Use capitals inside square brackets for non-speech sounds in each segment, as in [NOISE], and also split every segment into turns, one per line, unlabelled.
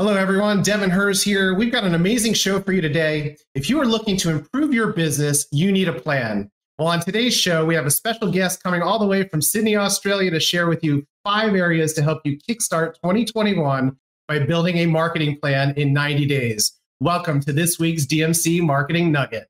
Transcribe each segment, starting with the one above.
Hello, everyone. Devin Hers here. We've got an amazing show for you today. If you are looking to improve your business, you need a plan. Well, on today's show, we have a special guest coming all the way from Sydney, Australia to share with you five areas to help you kickstart 2021 by building a marketing plan in 90 days. Welcome to this week's DMC Marketing Nugget.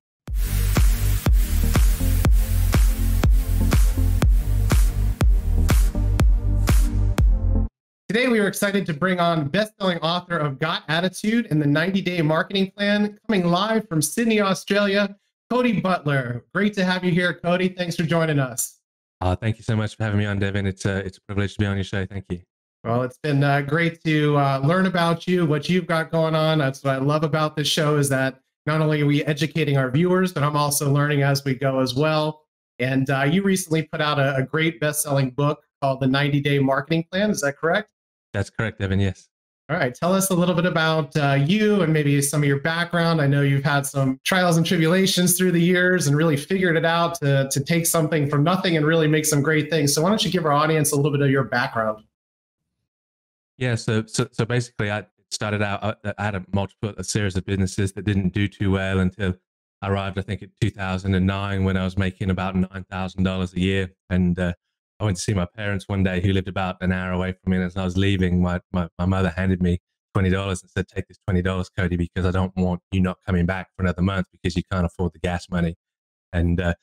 Today, we are excited to bring on best-selling author of Got Attitude and the 90-Day Marketing Plan, coming live from Sydney, Australia, Cody Butler. Great to have you here, Cody. Thanks for joining us.
Uh, thank you so much for having me on, Devin. It's a, it's a privilege to be on your show. Thank you.
Well, it's been uh, great to uh, learn about you, what you've got going on. That's what I love about this show is that not only are we educating our viewers, but I'm also learning as we go as well. And uh, you recently put out a, a great best-selling book called The 90-Day Marketing Plan. Is that correct?
That's correct, Evan. Yes.
All right. Tell us a little bit about uh, you and maybe some of your background. I know you've had some trials and tribulations through the years and really figured it out to, to take something from nothing and really make some great things. So, why don't you give our audience a little bit of your background?
Yeah. So, so, so basically, I started out, uh, I had a multiple, a series of businesses that didn't do too well until I arrived, I think, at 2009 when I was making about $9,000 a year. And, uh, I went to see my parents one day who lived about an hour away from me. And as I was leaving, my, my, my mother handed me $20 and said, Take this $20, Cody, because I don't want you not coming back for another month because you can't afford the gas money. And uh,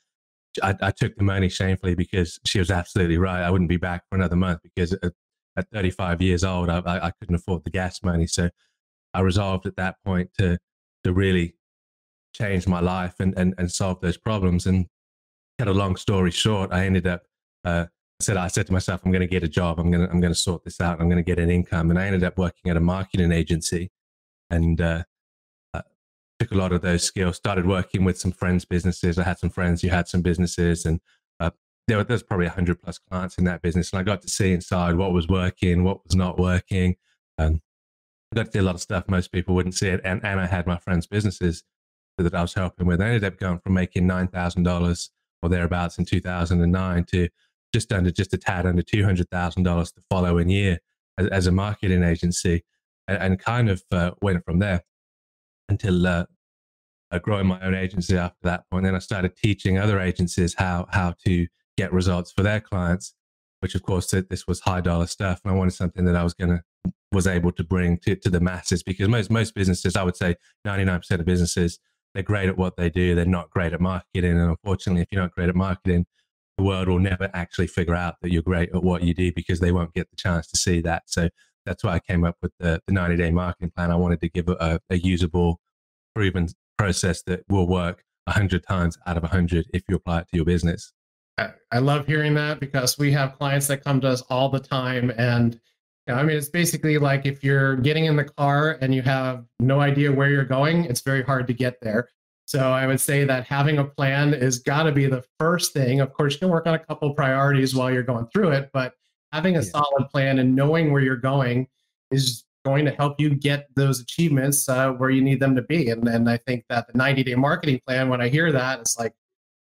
I, I, took the money shamefully because she was absolutely right. I wouldn't be back for another month because at, at 35 years old, I, I, couldn't afford the gas money. So I resolved at that point to, to really change my life and, and, and solve those problems. And cut a long story short, I ended up uh, said I said to myself, I'm going to get a job. I'm going to I'm going to sort this out. I'm going to get an income. And I ended up working at a marketing agency, and uh, uh, took a lot of those skills. Started working with some friends' businesses. I had some friends who had some businesses, and uh, there, were, was probably hundred plus clients in that business. And I got to see inside what was working, what was not working. Um, I got to see a lot of stuff most people wouldn't see it. And and I had my friends' businesses that I was helping with. I ended up going from making nine thousand dollars or thereabouts in 2009 to just under just a tad under two hundred thousand dollars the following year as, as, a marketing agency, and, and kind of uh, went from there until uh, growing my own agency after that point. Then I started teaching other agencies how how to get results for their clients, which of course this was high dollar stuff, and I wanted something that I was going to was able to bring to, to the masses because most most businesses, I would say, ninety nine percent of businesses, they're great at what they do, they're not great at marketing, and unfortunately, if you're not great at marketing, the world will never actually figure out that you're great at what you do because they won't get the chance to see that. So that's why I came up with the, the 90 day marketing plan. I wanted to give a, a usable, proven process that will work 100 times out of 100 if you apply it to your business.
I love hearing that because we have clients that come to us all the time. And you know, I mean, it's basically like if you're getting in the car and you have no idea where you're going, it's very hard to get there. So I would say that having a plan is got to be the first thing. Of course, you can work on a couple priorities while you're going through it, but having a yeah. solid plan and knowing where you're going is going to help you get those achievements uh, where you need them to be. And, and I think that the 90 day marketing plan, when I hear that, it's like,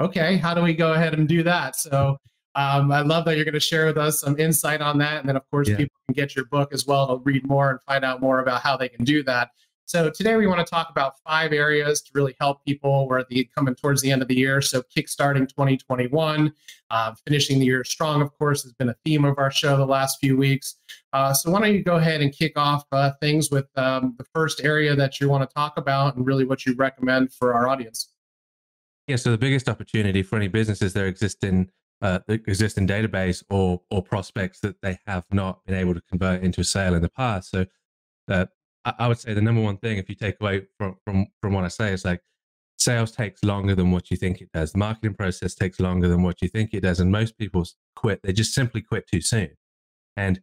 okay, how do we go ahead and do that? So um, I love that you're going to share with us some insight on that. And then, of course, yeah. people can get your book as well to read more and find out more about how they can do that. So today we want to talk about five areas to really help people. We're the coming towards the end of the year, so kickstarting 2021, uh, finishing the year strong. Of course, has been a theme of our show the last few weeks. Uh, so why don't you go ahead and kick off uh, things with um, the first area that you want to talk about, and really what you recommend for our audience.
Yeah. So the biggest opportunity for any businesses that exist in uh, existing database or or prospects that they have not been able to convert into a sale in the past. So uh, I would say the number one thing, if you take away from from from what I say, is like sales takes longer than what you think it does. The marketing process takes longer than what you think it does, and most people quit. They just simply quit too soon. And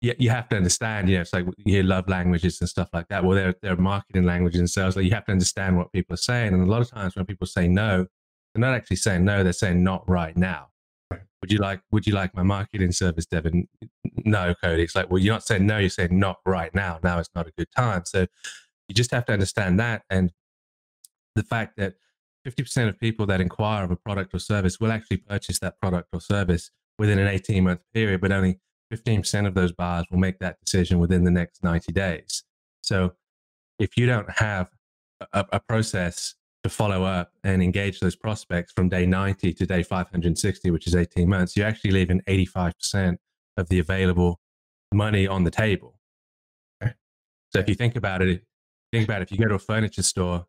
you, you have to understand, you know, it's like you hear love languages and stuff like that. Well, there are marketing languages and sales. Like you have to understand what people are saying. And a lot of times when people say no, they're not actually saying no. They're saying not right now would you like would you like my marketing service devin? No cody. It's like well you're not saying no you're saying not right now. Now is not a good time. So you just have to understand that. And the fact that 50% of people that inquire of a product or service will actually purchase that product or service within an 18 month period but only 15% of those buyers will make that decision within the next 90 days. So if you don't have a, a process to follow up and engage those prospects from day 90 to day 560, which is 18 months, you're actually leaving 85% of the available money on the table. So if you think about it, think about it, if you go to a furniture store,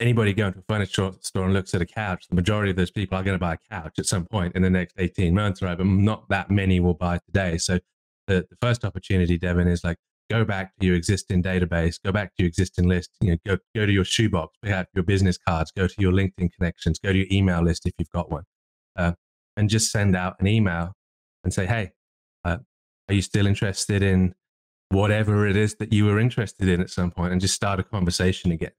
anybody going to a furniture store and looks at a couch, the majority of those people are going to buy a couch at some point in the next 18 months, right? But not that many will buy today. So the, the first opportunity, Devin, is like go back to your existing database, go back to your existing list, you know, go, go to your shoebox, pick out your business cards, go to your LinkedIn connections, go to your email list if you've got one, uh, and just send out an email and say, hey, uh, are you still interested in whatever it is that you were interested in at some point and just start a conversation again?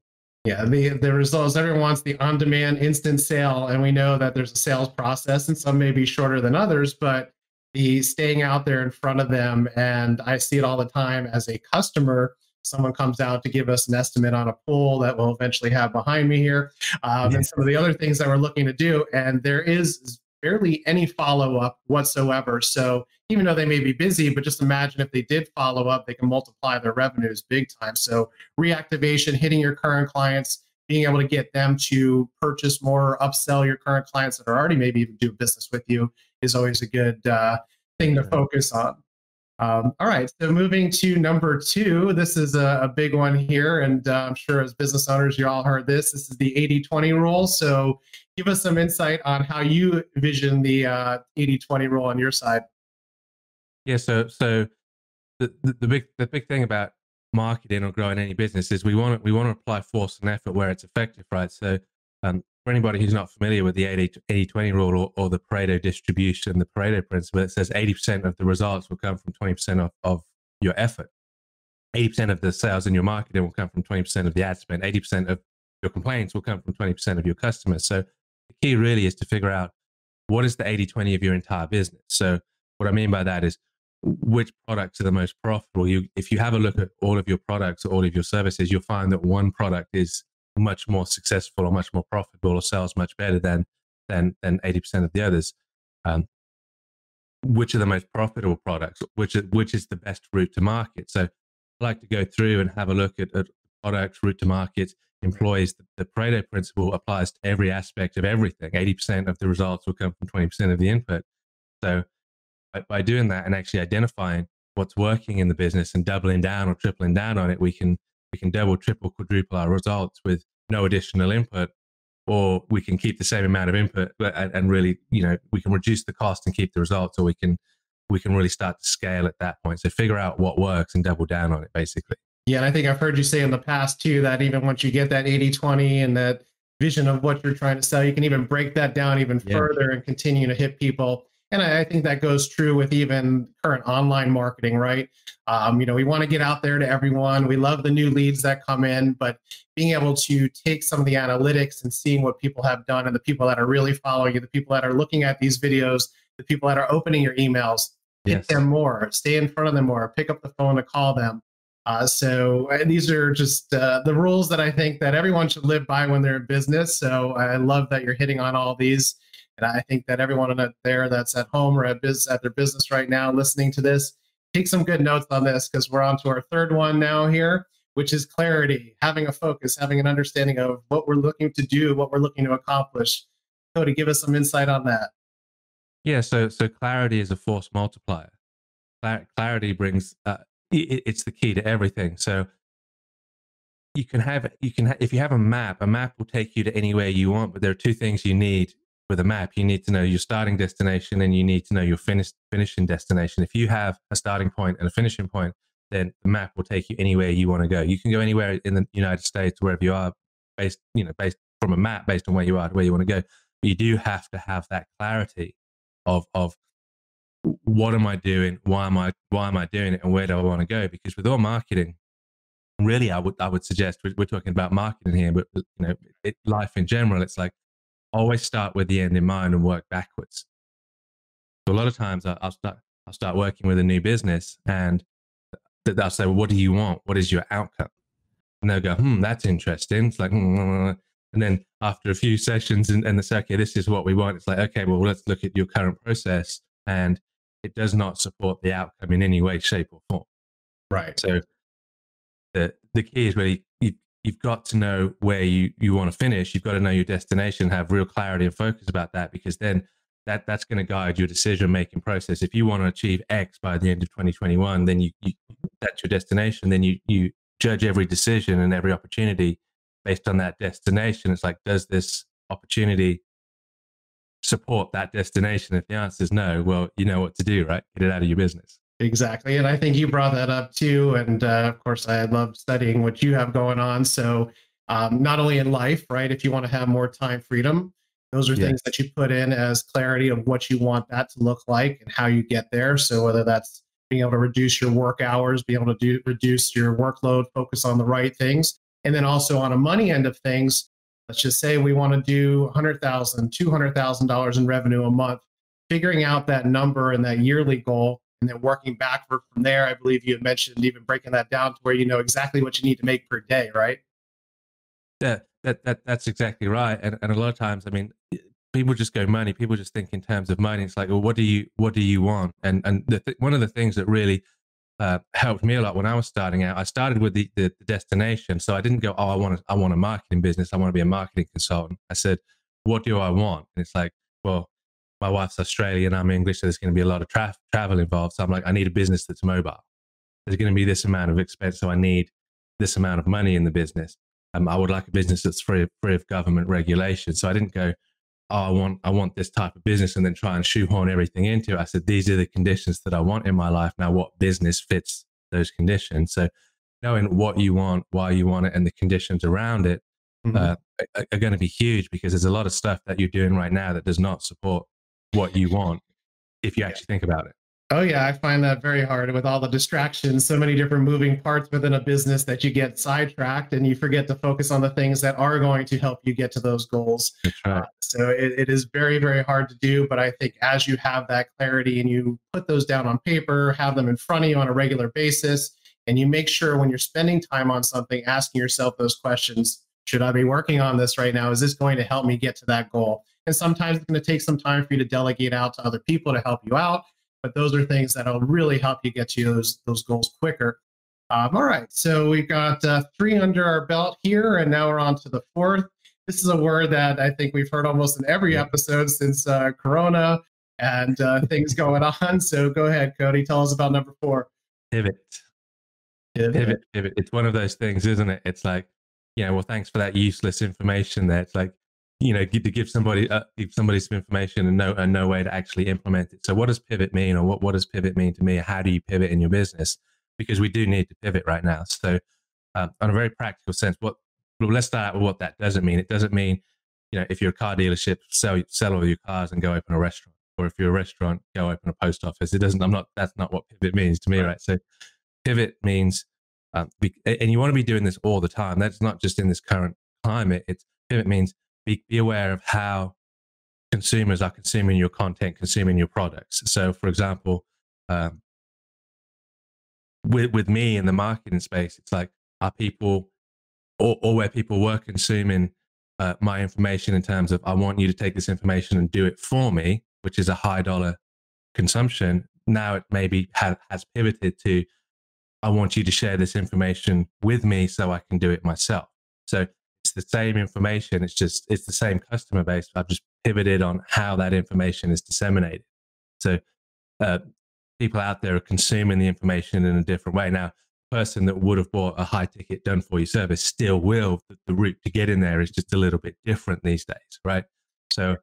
Yeah, the the results everyone wants the on-demand instant sale, and we know that there's a sales process, and some may be shorter than others, but the staying out there in front of them. And I see it all the time as a customer. Someone comes out to give us an estimate on a pool that we'll eventually have behind me here, um, and some of the other things that we're looking to do. And there is barely any follow up whatsoever. So even though they may be busy, but just imagine if they did follow up, they can multiply their revenues big time. So reactivation, hitting your current clients, being able to get them to purchase more, upsell your current clients that are already maybe even do business with you is always a good uh, thing to focus on. Um, all right, so moving to number two, this is a, a big one here, and uh, I'm sure as business owners, you all heard this. This is the 80 20 rule. So, give us some insight on how you vision the uh, 80 20 rule on your side.
Yeah, so so the, the, the big the big thing about marketing or growing any business is we want to, we want to apply force and effort where it's effective, right? So um, for anybody who's not familiar with the 80 20 rule or, or, the Pareto distribution, the Pareto principle, it says 80% of the results will come from 20% of, of your effort. 80% of the sales in your marketing will come from 20% of the ad spend. 80% of your complaints will come from 20% of your customers. So the key really is to figure out what is the 80 20 of your entire business. So what I mean by that is which products are the most profitable. You, if you have a look at all of your products, or all of your services, you'll find that one product is much more successful or much more profitable or sells much better than than than 80% of the others. Um, which are the most profitable products? Which is, which is the best route to market? So I like to go through and have a look at, at products, route to market, employees. The, the Pareto principle applies to every aspect of everything. 80% of the results will come from 20% of the input. So by, by doing that and actually identifying what's working in the business and doubling down or tripling down on it, we can we can double, triple, quadruple our results with no additional input, or we can keep the same amount of input and, and really, you know, we can reduce the cost and keep the results, or we can we can really start to scale at that point. So figure out what works and double down on it, basically.
Yeah, and I think I've heard you say in the past too that even once you get that 80-20 and that vision of what you're trying to sell, you can even break that down even yeah. further and continue to hit people and I, think that goes true with even current online marketing, right? Um, you know, we want to get out there to everyone. We love the new leads that come in, but being able to take some of the analytics and seeing what people have done and the people that are really following you, the people that are looking at these videos, the people that are opening your emails, hit them more, stay in front of them more, pick up the phone to call them. Uh, so these are just uh, the rules that I think that everyone should live by when they're in business. So I love that you're hitting on all these. And I think that everyone there that's at home or at, at their business right now listening to this, take some good notes on this because we're on to our third one now here, which is clarity, having a focus, having an understanding of what we're looking to do, what we're looking to accomplish. Cody, give us some insight on that.
Yeah, so so clarity is a force multiplier. Clarity brings uh, it's the key to everything. So you can have you can ha- if you have a map, a map will take you to anywhere you want. But there are two things you need with a map, you need to know your starting destination and you need to know your finish, finishing destination. If you have a starting point and a finishing point, then the map will take you anywhere you want to go. You can go anywhere in the United States, wherever you are, based, you know, based from a map, based on where you are, to where you want to go. But you do have to have that clarity of of what am I doing? Why am I why am I doing it? And where do I want to go? Because with all marketing, really, I would I would suggest we're, we're talking about marketing here, but you know, it, life in general, it's like always start with the end in mind and work backwards. So a lot of times I'll start, I'll start working with a new business and they'll say, well, what do you want? What is your outcome? And they'll go, hmm, that's interesting. It's like, hmm. and then after a few sessions and, and they say, okay, this is what we want. It's like, okay, well, let's look at your current process. And it does not support the outcome in any way, shape or form.
Right.
So the the key is really you, you've got to know where you you want to finish. You've got to know your destination, have real clarity and focus about that, because then that that's going to guide your decision making process. If you want to achieve X by the end of 2021, then you, you that's your destination. Then you you judge every decision and every opportunity based on that destination. It's like, does this opportunity support that destination? If the answer is no, well, you know what to do, right? Get it out of your business.
Exactly. And I think you brought that up too. And uh, of course, I love studying what you have going on. So, um, not only in life, right? If you want to have more time freedom, those are yes. things that you put in as clarity of what you want that to look like and how you get there. So, whether that's being able to reduce your work hours, be able to do, reduce your workload, focus on the right things. And then also on a money end of things, let's just say we want to do $100,000, $200,000 in revenue a month, figuring out that number and that yearly goal, and then working backward from there. I believe you had mentioned even breaking that down to where you know exactly what you need to make per day, right?
Yeah, that, that that's exactly right. And, and a lot of times, I mean, people just go money. People just think in terms of money. It's like, well, what do you what do you want? And and th- one of the things that really uh, helped me a lot when I was starting out. I started with the, the, the destination, so I didn't go, oh, I want to, I want a marketing business. I want to be a marketing consultant. I said, what do I want? And it's like, well, my wife's Australian, I'm English, so there's going to be a lot of tra- travel involved. So I'm like, I need a business that's mobile. There's going to be this amount of expense, so I need this amount of money in the business. Um, I would like a business that's free of, free of government regulation. So I didn't go, oh, I want I want this type of business and then try and shoehorn everything into it. I said, these are the conditions that I want in my life. Now, what business fits those conditions? So knowing what you want, why you want it, and the conditions around it mm-hmm. uh, are, are going to be huge because there's a lot of stuff that you're doing right now that does not support what you want if you actually think about it.
Oh yeah, I find that very hard with all the distractions, so many different moving parts within a business that you get sidetracked and you forget to focus on the things that are going to help you get to those goals. Right. Uh, so it, it is very, very hard to do. But I think as you have that clarity and you put those down on paper, have them in front of you on a regular basis, and you make sure when you're spending time on something, asking yourself those questions: Should I be working on this right now? Is this going to help me get to that goal? And sometimes it's going to take some time for you to delegate out to other people to help you out but those are things that'll really help you get to those those goals quicker. Um, all right, so we've got uh, three under our belt here, and now we're on to the fourth. This is a word that I think we've heard almost in every episode since uh, Corona and uh, [LAUGHS] things going on. So go ahead, Cody. Tell us about number four.
Pivot. Pivot. Pivot. Pivot. It's one of those things, isn't it? It's like, yeah, well, thanks for that useless information there. It's like, you know, to give somebody uh, give somebody some information and no and no way to actually implement it. So, what does pivot mean, or what what does pivot mean to me? How do you pivot in your business? Because we do need to pivot right now. So, uh, on a very practical sense, what well, let's start with what that doesn't mean. It doesn't mean, you know, if you're a car dealership, sell sell all your cars and go open a restaurant, or if you're a restaurant, go open a post office. It doesn't. I'm not. That's not what pivot means to me, right? right? So, pivot means, um, be, and you want to be doing this all the time. That's not just in this current climate. It's pivot means be, be aware of how consumers are consuming your content, consuming your products. So, for example, um, with with me in the marketing space, it's like are people or, or where people were consuming uh, my information in terms of I want you to take this information and do it for me, which is a high dollar consumption. Now it maybe ha- has pivoted to I want you to share this information with me so I can do it myself. So the same information. It's just it's the same customer base. I've just pivoted on how that information is disseminated. So uh, people out there are consuming the information in a different way. Now, person that would have bought a high ticket done for you service still will. The, route to get in there is just a little bit different these days, right? So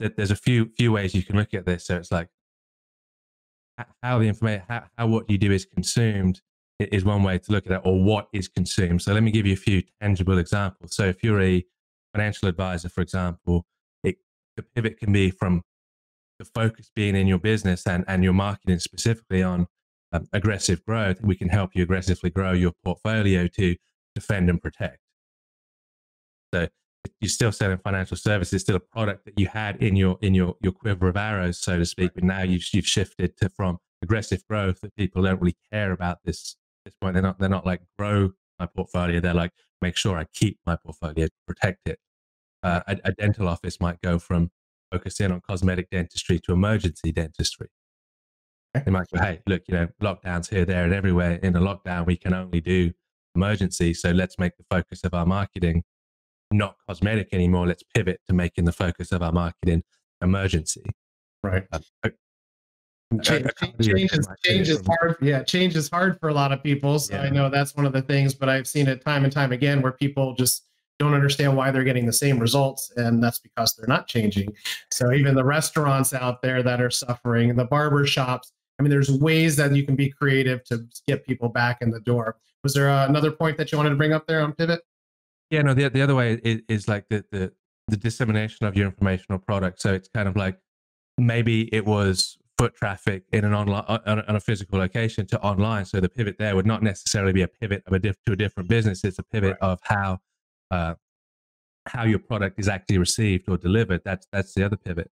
th- there's a few few ways you can look at this. So it's like how the information, how, how what you do is consumed is one way to look at it, or what is consumed. So let me give you a few tangible examples. So if you're a financial advisor, for example, it, the pivot can be from the focus being in your business and, and your marketing specifically on um, aggressive growth. We can help you aggressively grow your portfolio to defend and protect. So you're still selling financial services, still a product that you had in your in your your quiver of arrows, so to speak. But now you've you've shifted to from aggressive growth that people don't really care about this this point. They're not they're not like grow my portfolio. They're like make sure I keep my portfolio, protect it. Uh, a, a, dental office might go from focusing on cosmetic dentistry to emergency dentistry. They might go, hey, look, you know, lockdowns here, there, and everywhere. In a lockdown, we can only do emergency. So let's make the focus of our marketing not cosmetic anymore. Let's pivot to making the focus of our marketing emergency.
Right. Uh, change, change, is, change is hard. Yeah, change is hard for a lot of people. So yeah. I know that's one of the things, but I've seen it time and time again where people just don't understand why they're getting the same results, and that's because they're not changing. So even the restaurants out there that are suffering, the barber shops. I mean, there's ways that you can be creative to get people back in the door. Was there uh, another point that you wanted to bring up there on Pivot?
Yeah, no. The the other way is, is like the the the dissemination of your informational product. So it's kind of like maybe it was foot traffic in an online on a, on a, physical location to online. So the pivot there would not necessarily be a pivot of a diff, to a different business. It's a pivot right. of how uh, how your product is actually received or delivered. That's that's the other pivot.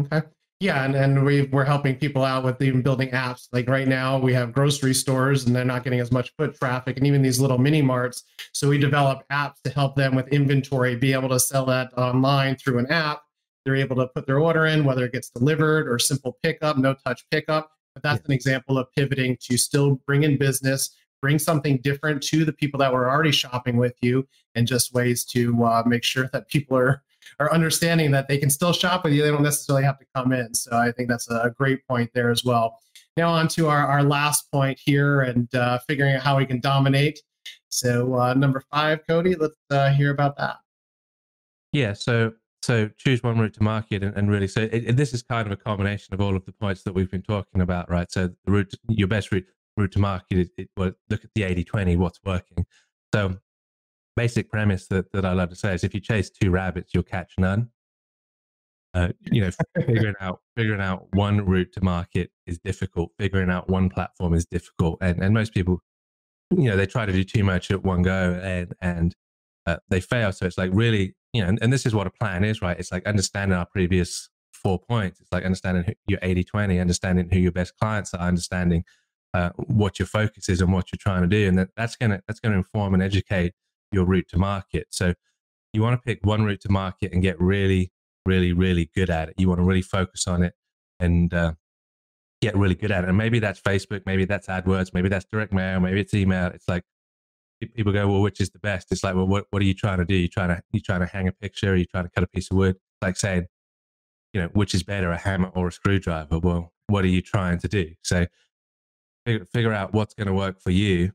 Okay. Yeah, and, and we we're helping people out with even building apps. Like right now, we have grocery stores and they're not getting as much foot traffic, and even these little mini marts. So we develop apps to help them with inventory, be able to sell that online through an app they're able to put their order in, whether it gets delivered or simple pickup, no touch pickup. But that's yeah. an example of pivoting to still bring in business, bring something different to the people that were already shopping with you, and just ways to uh, make sure that people are are understanding that they can still shop with you. They don't necessarily have to come in. So I think that's a great point there as well. Now on to our, our last point here and uh, figuring out how we can dominate. So uh, number five, Cody, let's uh, hear about that.
Yeah. So so choose one route to market and, and really so it, it, this is kind of a combination of all of the points that we've been talking about right? So the route your best route route to market is it, well, look at the 80 20 what's working. So basic premise that, that i love to say is if you chase two rabbits you'll catch none. Uh, you know [LAUGHS] figuring out figuring out one route to market is difficult. Figuring out one platform is difficult. And, and most people you know they try to do too much at one go and and uh, they fail so it's like really you know, and, and, this is what a plan is, right? It's like understanding our previous four points. It's like understanding who, your 80 20, understanding who your best clients are, understanding uh, what your focus is and what you're trying to do. And that, that's going to that's to inform and educate your route to market. So you want to pick one route to market and get really, really, really good at it. You want to really focus on it and uh, get really good at it. And maybe that's Facebook, maybe that's AdWords, maybe that's direct mail, maybe it's email. It's like people go, well, which is the best? It's like, well, what, what are you trying to do? You trying to you trying to hang a picture? Are you trying to cut a piece of wood? Like saying, you know, which is better, a hammer or a screwdriver? Well, what are you trying to do? So figure, figure out what's going to work for you,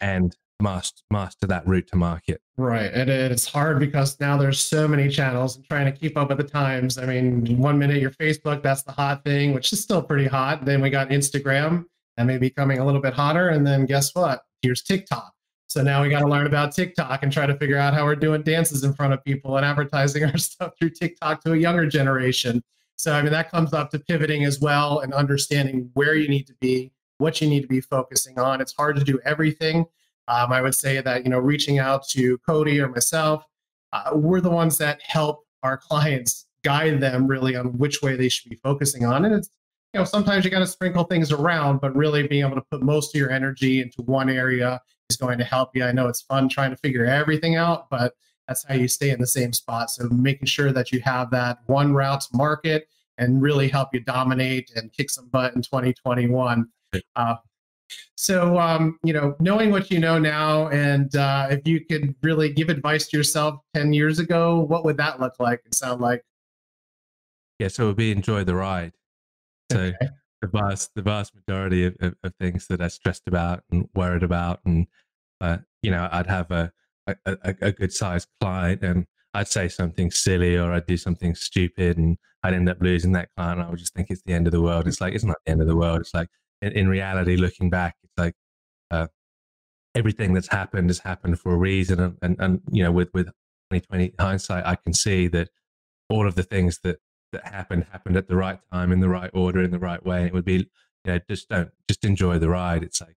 and master master that route to market.
Right, and it's hard because now there's so many channels and trying to keep up with the times. I mean, one minute your Facebook, that's the hot thing, which is still pretty hot. Then we got Instagram, and maybe becoming a little bit hotter. And then guess what? Here's TikTok. So now we got to learn about TikTok and try to figure out how we're doing dances in front of people and advertising [LAUGHS] our stuff through TikTok to a younger generation. So I mean that comes up to pivoting as well and understanding where you need to be, what you need to be focusing on. It's hard to do everything. Um, I would say that you know reaching out to Cody or myself, uh, we're the ones that help our clients guide them really on which way they should be focusing on, and it's you know, sometimes you got to sprinkle things around, but really being able to put most of your energy into one area is going to help you. I know it's fun trying to figure everything out, but that's how you stay in the same spot. So making sure that you have that one route to market and really help you dominate and kick some butt in 2021. Uh, so, um, you know, knowing what you know now, and uh, if you could really give advice to yourself 10 years ago, what would that look like and sound like?
Yeah, so it would be enjoy the ride. So okay. the vast the vast majority of, of, of, things that I stressed about and worried about, and uh, you know, I'd have a a, a, a good sized client, and I'd say something silly or I'd do something stupid, and I'd end up losing that client. I would just think it's the end of the world. It's like it's not the end of the world. It's like in, in reality, looking back, it's like uh, everything that's happened has happened for a reason, and, and, and you know, with with 2020 hindsight, I can see that all of the things that that happened happened at the right time in the right order in the right way. It would be, you know, just don't just enjoy the ride. It's like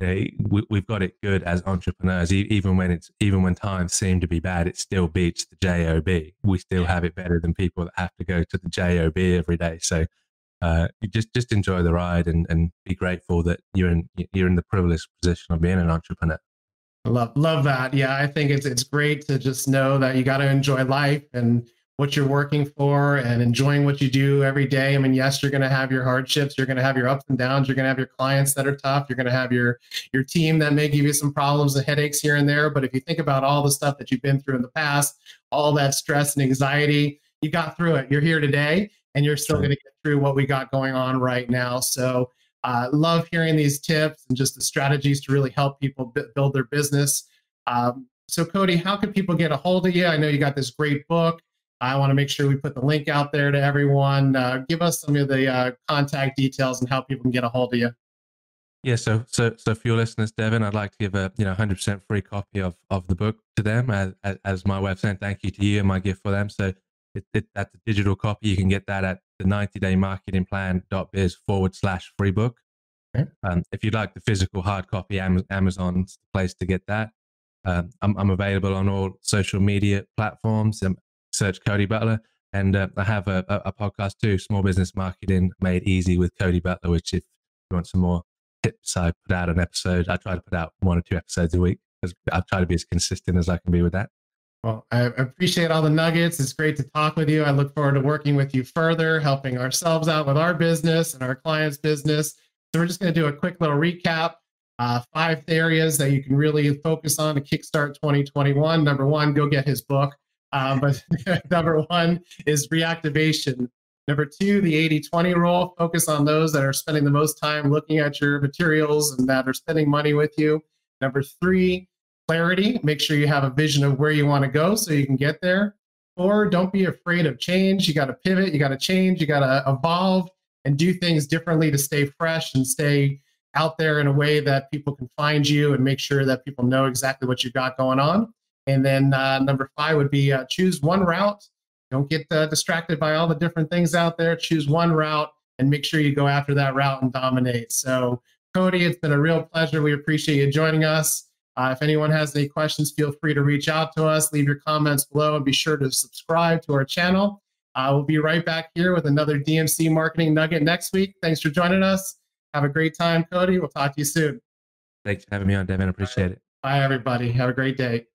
you know, we, have got it good as entrepreneurs. Even when it's even when times seem to be bad, it still beats the job. We still have it better than people that have to go to the job every day. So uh, just just enjoy the ride and, and be grateful that you're in you're in the privileged position of being an entrepreneur.
Love love that. Yeah, I think it's it's great to just know that you got to enjoy life and what you're working for and enjoying what you do every day. I mean, yes, you're going to have your hardships, you're going to have your ups and downs, you're going to have your clients that are tough, you're going to have your your team that may give you some problems and headaches here and there. But if you think about all the stuff that you've been through in the past, all that stress and anxiety, you got through it. You're here today, and you're still going to get through what we got going on right now. So. Uh, love hearing these tips and just the strategies to really help people b- build their business. Um, so, Cody, how can people get a hold of you? I know you got this great book. I want to make sure we put the link out there to everyone. Uh, give us some of the uh, contact details and how people can get a hold of you.
Yeah, so so so for your listeners, Devin, I'd like to give a you know 100% free copy of of the book to them as as my way of saying thank you to you and my gift for them. So it, it, that's a digital copy. You can get that at the 90 day marketing plan.biz forward slash free book. Okay. Um, if you'd like the physical hard copy, Amazon's the place to get that. Um, I'm, I'm, available on all social media platforms. Um, search Cody Butler. And uh, I have a, a, podcast too, Small Business Marketing Made Easy with Cody Butler, which if you want some more tips, I put out an episode. I try to put out one or two episodes a week. Because I try to be as consistent as I can be with that.
Well, I appreciate all the nuggets. It's great to talk with you. I look forward to working with you further, helping ourselves out with our business and our clients' business. So we're just going to do a quick little recap. Uh, five areas that you can really focus on to kickstart 2021. Number one, go get his book. Um, but [LAUGHS] number one is reactivation. Number two, the 80 20 rule. Focus on those that are spending the most time looking at your materials and that are spending money with you. Number three, clarity. Make sure you have a vision of where you want to go so you can get there. Four, don't be afraid of change. You got to pivot, you got to change, you got to evolve and do things differently to stay fresh and stay out there in a way that people can find you and make sure that people know exactly what you've got going on. And then uh, number five would be uh, choose one route. Don't get uh, distracted by all the different things out there. Choose one route and make sure you go after that route and dominate. So, Cody, it's been a real pleasure. We appreciate you joining us. Uh, if anyone has any questions, feel free to reach out to us, leave your comments below, and be sure to subscribe to our channel. Uh, we'll be right back here with another DMC Marketing Nugget next week. Thanks for joining us. Have a great time, Cody. We'll talk to you soon.
Thanks for having me on, Devin. Appreciate it.
Bye, everybody. Have a great day.